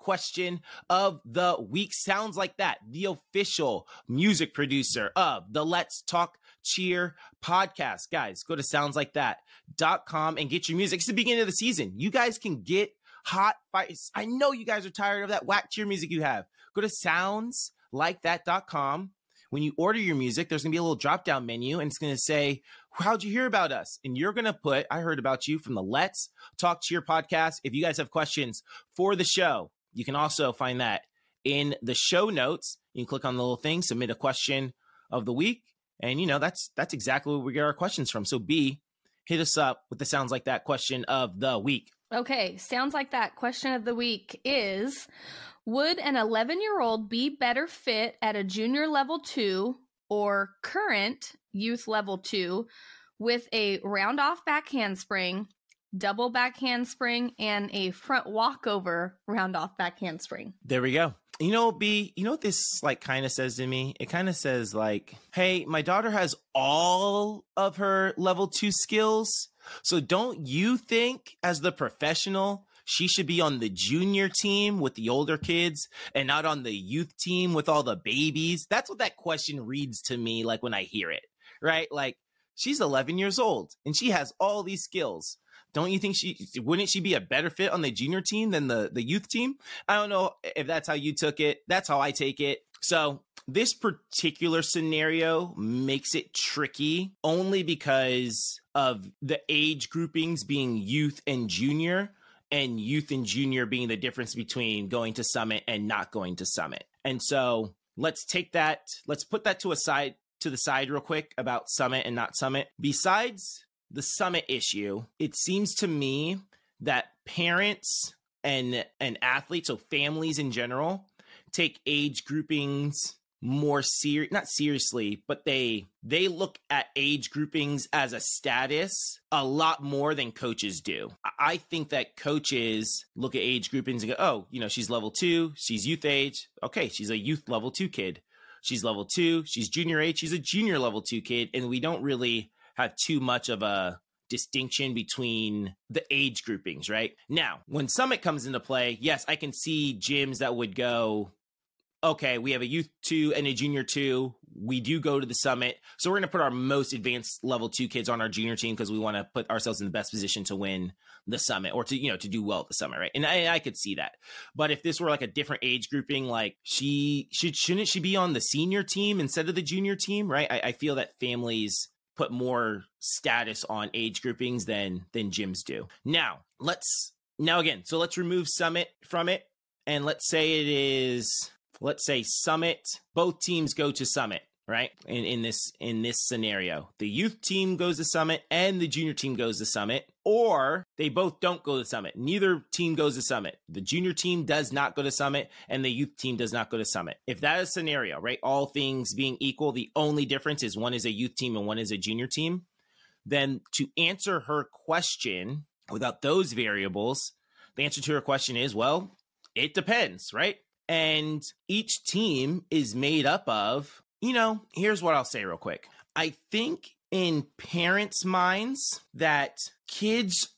question of the week. Sounds like that. The official music producer of the Let's Talk Cheer podcast. Guys, go to soundslikeThat.com and get your music. It's the beginning of the season. You guys can get hot fights. I know you guys are tired of that whack cheer music you have. Go to soundslikeThat.com when you order your music, there's gonna be a little drop down menu and it's gonna say, How'd you hear about us? And you're gonna put, I heard about you from the Let's Talk Cheer podcast. If you guys have questions for the show, you can also find that in the show notes. You can click on the little thing, submit a question of the week. And you know, that's that's exactly where we get our questions from. So B, hit us up with the sounds like that question of the week. Okay, sounds like that question of the week is would an 11 year old be better fit at a junior level two or current youth level two with a round off back handspring, double back handspring, and a front walkover round off back handspring? There we go. You know, B, you know what this like kind of says to me? It kind of says like, hey, my daughter has all of her level two skills. So don't you think as the professional she should be on the junior team with the older kids and not on the youth team with all the babies. That's what that question reads to me like when I hear it, right? Like she's 11 years old and she has all these skills. Don't you think she wouldn't she be a better fit on the junior team than the the youth team? I don't know if that's how you took it. That's how I take it. So, this particular scenario makes it tricky only because of the age groupings being youth and junior and youth and junior being the difference between going to summit and not going to summit. And so let's take that, let's put that to a side to the side real quick about summit and not summit. Besides the summit issue, it seems to me that parents and and athletes, so families in general, take age groupings more serious not seriously but they they look at age groupings as a status a lot more than coaches do. I think that coaches look at age groupings and go oh you know she's level two she's youth age. Okay she's a youth level two kid. She's level two she's junior age she's a junior level two kid. And we don't really have too much of a distinction between the age groupings, right? Now, when Summit comes into play, yes, I can see gyms that would go, okay, we have a youth two and a junior two. We do go to the summit. So we're going to put our most advanced level two kids on our junior team because we want to put ourselves in the best position to win the summit or to, you know, to do well at the summit. Right. And I, I could see that. But if this were like a different age grouping, like she should, shouldn't she be on the senior team instead of the junior team? Right. I, I feel that families put more status on age groupings than, than gyms do. Now let's, now again, so let's remove summit from it. And let's say it is let's say Summit, both teams go to Summit, right? In in this in this scenario, the youth team goes to Summit and the junior team goes to Summit, or they both don't go to Summit. Neither team goes to Summit. The junior team does not go to Summit and the youth team does not go to Summit. If that is scenario, right? All things being equal, the only difference is one is a youth team and one is a junior team. Then to answer her question without those variables, the answer to her question is well, it depends, right? And each team is made up of, you know, here's what I'll say real quick. I think in parents' minds that kids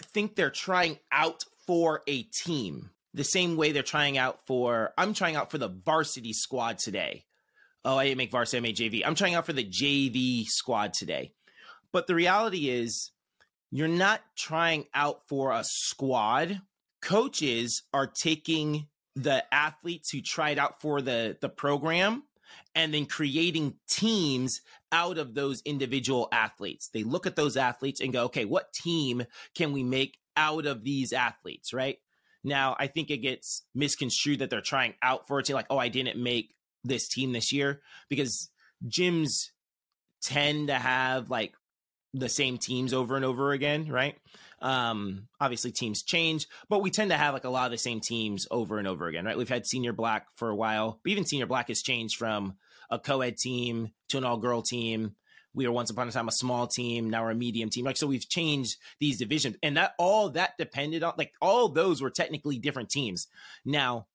think they're trying out for a team the same way they're trying out for, I'm trying out for the varsity squad today. Oh, I didn't make varsity, I made JV. I'm trying out for the JV squad today. But the reality is, you're not trying out for a squad. Coaches are taking the athletes who tried out for the the program and then creating teams out of those individual athletes. They look at those athletes and go, okay, what team can we make out of these athletes, right? Now, I think it gets misconstrued that they're trying out for a team, like, oh, I didn't make this team this year because gyms tend to have like the same teams over and over again, right? Um, obviously teams change, but we tend to have like a lot of the same teams over and over again, right? We've had senior black for a while, but even senior black has changed from a co-ed team to an all girl team. We were once upon a time a small team, now we're a medium team. Like so we've changed these divisions and that all that depended on like all those were technically different teams. Now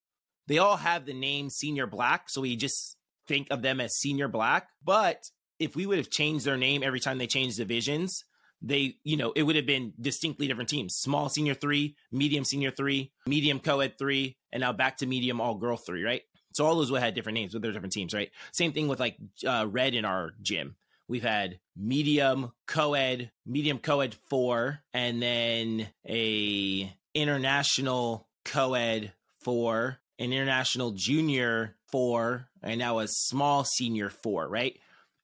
they all have the name senior black, so we just think of them as senior black, but if we would have changed their name every time they changed divisions, they, you know, it would have been distinctly different teams. Small senior three, medium senior three, medium co-ed three, and now back to medium all girl three, right? So all those would have had different names with their different teams, right? Same thing with like uh, red in our gym. We've had medium co-ed, medium co-ed four, and then a international co-ed four, an international junior four, and now a small senior four, right?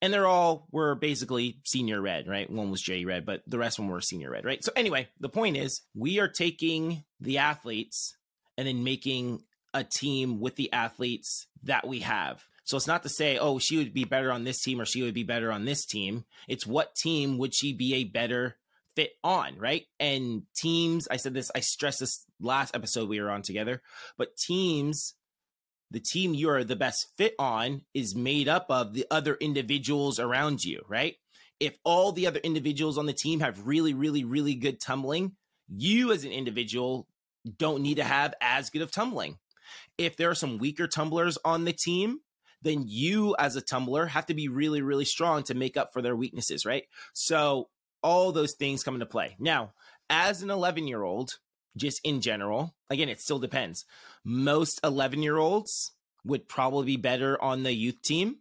And they're all were basically senior red, right? One was J red, but the rest of them were senior red, right? So anyway, the point is we are taking the athletes and then making a team with the athletes that we have. So it's not to say, oh, she would be better on this team or she would be better on this team. It's what team would she be a better fit on, right? And teams, I said this, I stressed this last episode we were on together, but teams the team you are the best fit on is made up of the other individuals around you, right? If all the other individuals on the team have really, really, really good tumbling, you as an individual don't need to have as good of tumbling. If there are some weaker tumblers on the team, then you as a tumbler have to be really, really strong to make up for their weaknesses, right? So all those things come into play. Now, as an 11 year old, just in general. Again, it still depends. Most 11 year olds would probably be better on the youth team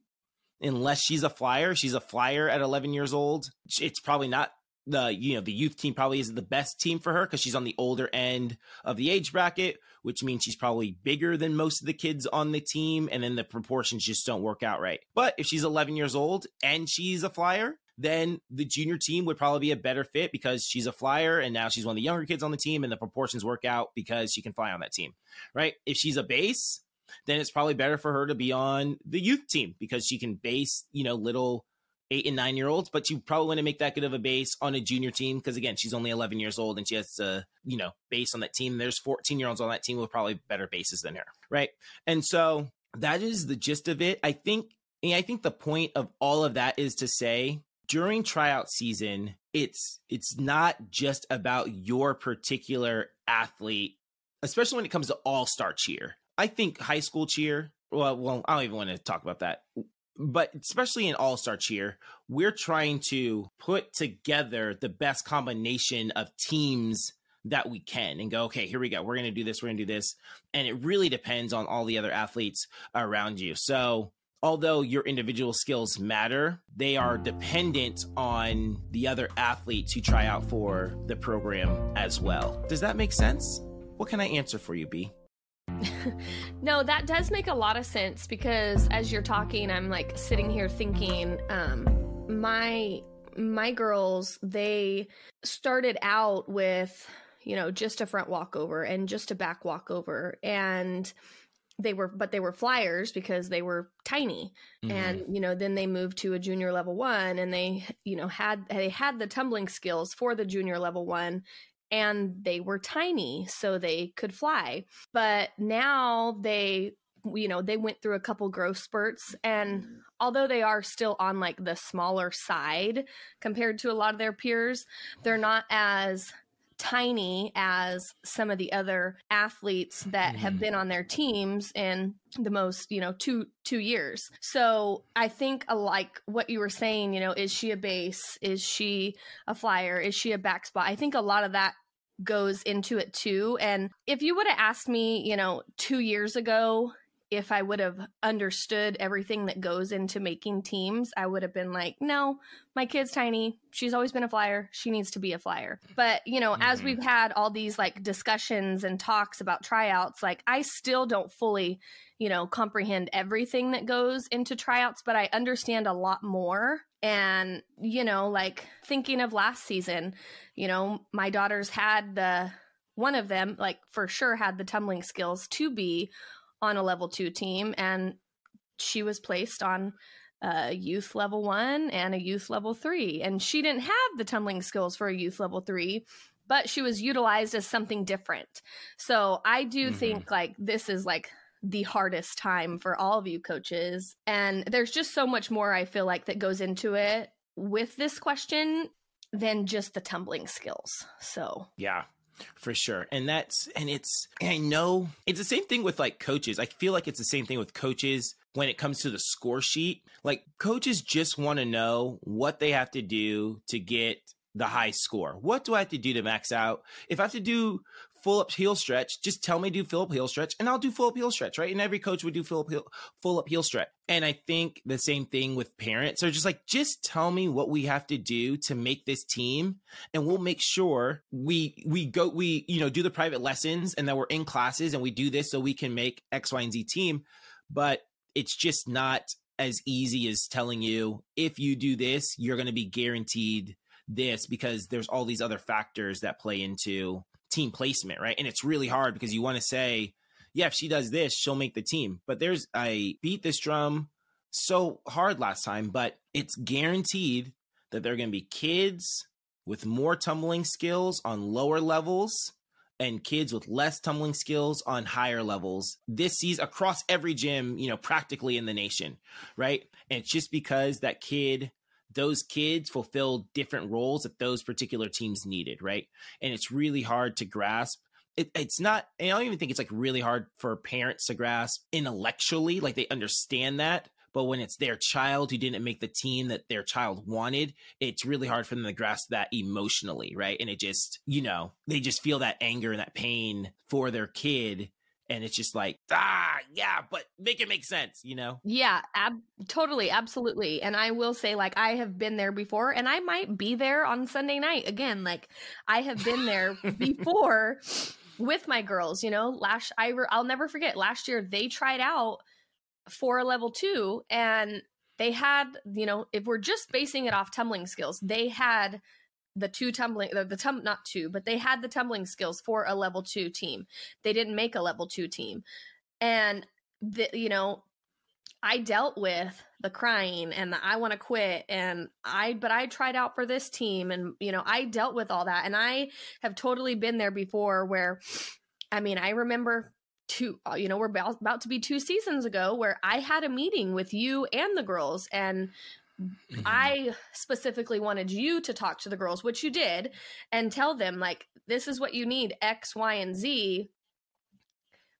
unless she's a flyer. She's a flyer at 11 years old. It's probably not the you know the youth team probably isn't the best team for her because she's on the older end of the age bracket which means she's probably bigger than most of the kids on the team and then the proportions just don't work out right but if she's 11 years old and she's a flyer then the junior team would probably be a better fit because she's a flyer and now she's one of the younger kids on the team and the proportions work out because she can fly on that team, right? If she's a base, then it's probably better for her to be on the youth team because she can base, you know, little eight and nine year olds, but you probably to make that good of a base on a junior team because again, she's only 11 years old and she has to, you know, base on that team. There's 14 year olds on that team with probably better bases than her, right? And so that is the gist of it. I think, I think the point of all of that is to say during tryout season, it's it's not just about your particular athlete, especially when it comes to all-star cheer. I think high school cheer, well, well, I don't even want to talk about that. But especially in all-star cheer, we're trying to put together the best combination of teams that we can and go, okay, here we go. We're going to do this. We're going to do this. And it really depends on all the other athletes around you. So although your individual skills matter, they are dependent on the other athletes who try out for the program as well. Does that make sense? What can I answer for you, B? no, that does make a lot of sense because as you're talking, I'm like sitting here thinking, um, my my girls, they started out with, you know, just a front walkover and just a back walkover. And they were but they were flyers because they were tiny mm-hmm. and you know then they moved to a junior level 1 and they you know had they had the tumbling skills for the junior level 1 and they were tiny so they could fly but now they you know they went through a couple growth spurts and although they are still on like the smaller side compared to a lot of their peers they're not as tiny as some of the other athletes that have mm-hmm. been on their teams in the most you know two two years. So i think like what you were saying you know is she a base? Is she a flyer? Is she a back spot? I think a lot of that goes into it too. And if you would have asked me you know two years ago if I would have understood everything that goes into making teams, I would have been like, no, my kid's tiny. She's always been a flyer. She needs to be a flyer. But, you know, mm-hmm. as we've had all these like discussions and talks about tryouts, like I still don't fully, you know, comprehend everything that goes into tryouts, but I understand a lot more. And, you know, like thinking of last season, you know, my daughters had the one of them, like for sure, had the tumbling skills to be on a level two team, and she was placed on a youth level one and a youth level three. And she didn't have the tumbling skills for a youth level three, but she was utilized as something different. So I do mm-hmm. think like this is like the hardest time for all of you coaches. And there's just so much more I feel like that goes into it with this question than just the tumbling skills. So, yeah for sure and that's and it's and i know it's the same thing with like coaches i feel like it's the same thing with coaches when it comes to the score sheet like coaches just want to know what they have to do to get the high score? What do I have to do to max out? If I have to do full up heel stretch, just tell me do full up heel stretch and I'll do full up heel stretch, right? And every coach would do full up heel, full up heel stretch. And I think the same thing with parents. They're just like, just tell me what we have to do to make this team and we'll make sure we we go we you know do the private lessons and that we're in classes and we do this so we can make X, Y, and Z team. But it's just not as easy as telling you if you do this, you're going to be guaranteed this because there's all these other factors that play into team placement, right? And it's really hard because you want to say, yeah, if she does this, she'll make the team. But there's, I beat this drum so hard last time, but it's guaranteed that there are going to be kids with more tumbling skills on lower levels and kids with less tumbling skills on higher levels this season across every gym, you know, practically in the nation, right? And it's just because that kid those kids fulfill different roles that those particular teams needed, right? And it's really hard to grasp. It, it's not, I don't even think it's like really hard for parents to grasp intellectually, like they understand that. But when it's their child who didn't make the team that their child wanted, it's really hard for them to grasp that emotionally, right? And it just, you know, they just feel that anger and that pain for their kid and it's just like ah yeah but make it make sense you know? Yeah ab- totally absolutely and i will say like i have been there before and i might be there on sunday night again like i have been there before with my girls you know? Last i re- i'll never forget last year they tried out for a level two and they had you know if we're just basing it off tumbling skills they had the two tumbling the, the tum not two but they had the tumbling skills for a level two team. They didn't make a level two team. And the, you know i dealt with the crying and the i want to quit and i but i tried out for this team and you know i dealt with all that. And i have totally been there before where i mean i remember two uh, you know we're about, about to be two seasons ago where i had a meeting with you and the girls and Mm-hmm. I specifically wanted you to talk to the girls, which you did, and tell them, like, this is what you need X, Y, and Z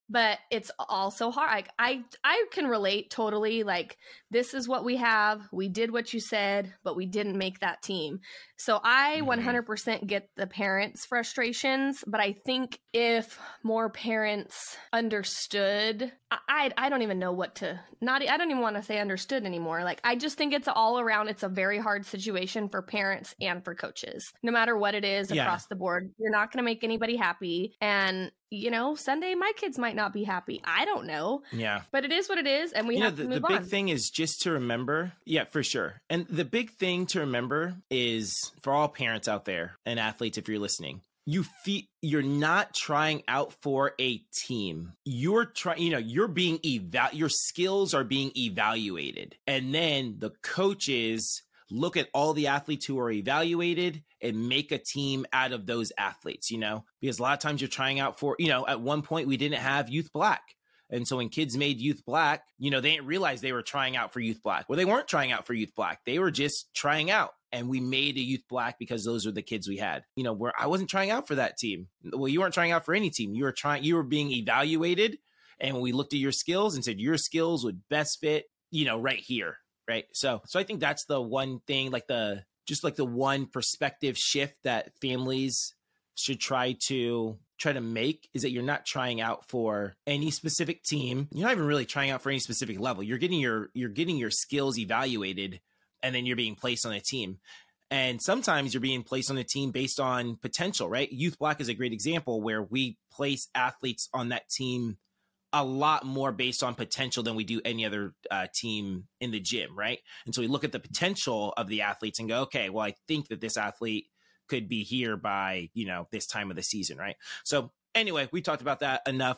but it's also hard like i i can relate totally like this is what we have we did what you said but we didn't make that team so i mm-hmm. 100% get the parents frustrations but i think if more parents understood I, I don't even know what to not i don't even want to say understood anymore like i just think it's all around it's a very hard situation for parents and for coaches no matter what it is yeah. across the board you're not going to make anybody happy and you know, Sunday my kids might not be happy. I don't know. Yeah. But it is what it is and we you have know, the, to move the big on. thing is just to remember. Yeah, for sure. And the big thing to remember is for all parents out there and athletes if you're listening, you feel you're not trying out for a team. You're trying, you know, you're being eval your skills are being evaluated. And then the coaches look at all the athletes who are evaluated and make a team out of those athletes, you know, because a lot of times you're trying out for, you know, at one point we didn't have youth black. And so when kids made youth black, you know, they didn't realize they were trying out for youth black. Well, they weren't trying out for youth black. They were just trying out. And we made a youth black because those were the kids we had. You know, where I wasn't trying out for that team. Well, you weren't trying out for any team. You were trying, you were being evaluated. And we looked at your skills and said your skills would best fit, you know, right here. Right. So, so I think that's the one thing, like the, just like the one perspective shift that families should try to try to make is that you're not trying out for any specific team. You're not even really trying out for any specific level. You're getting your you're getting your skills evaluated and then you're being placed on a team. And sometimes you're being placed on a team based on potential, right? Youth Black is a great example where we place athletes on that team a lot more based on potential than we do any other uh, team in the gym, right? And so we look at the potential of the athletes and go, okay, well, I think that this athlete could be here by you know this time of the season, right? So anyway, we talked about that enough.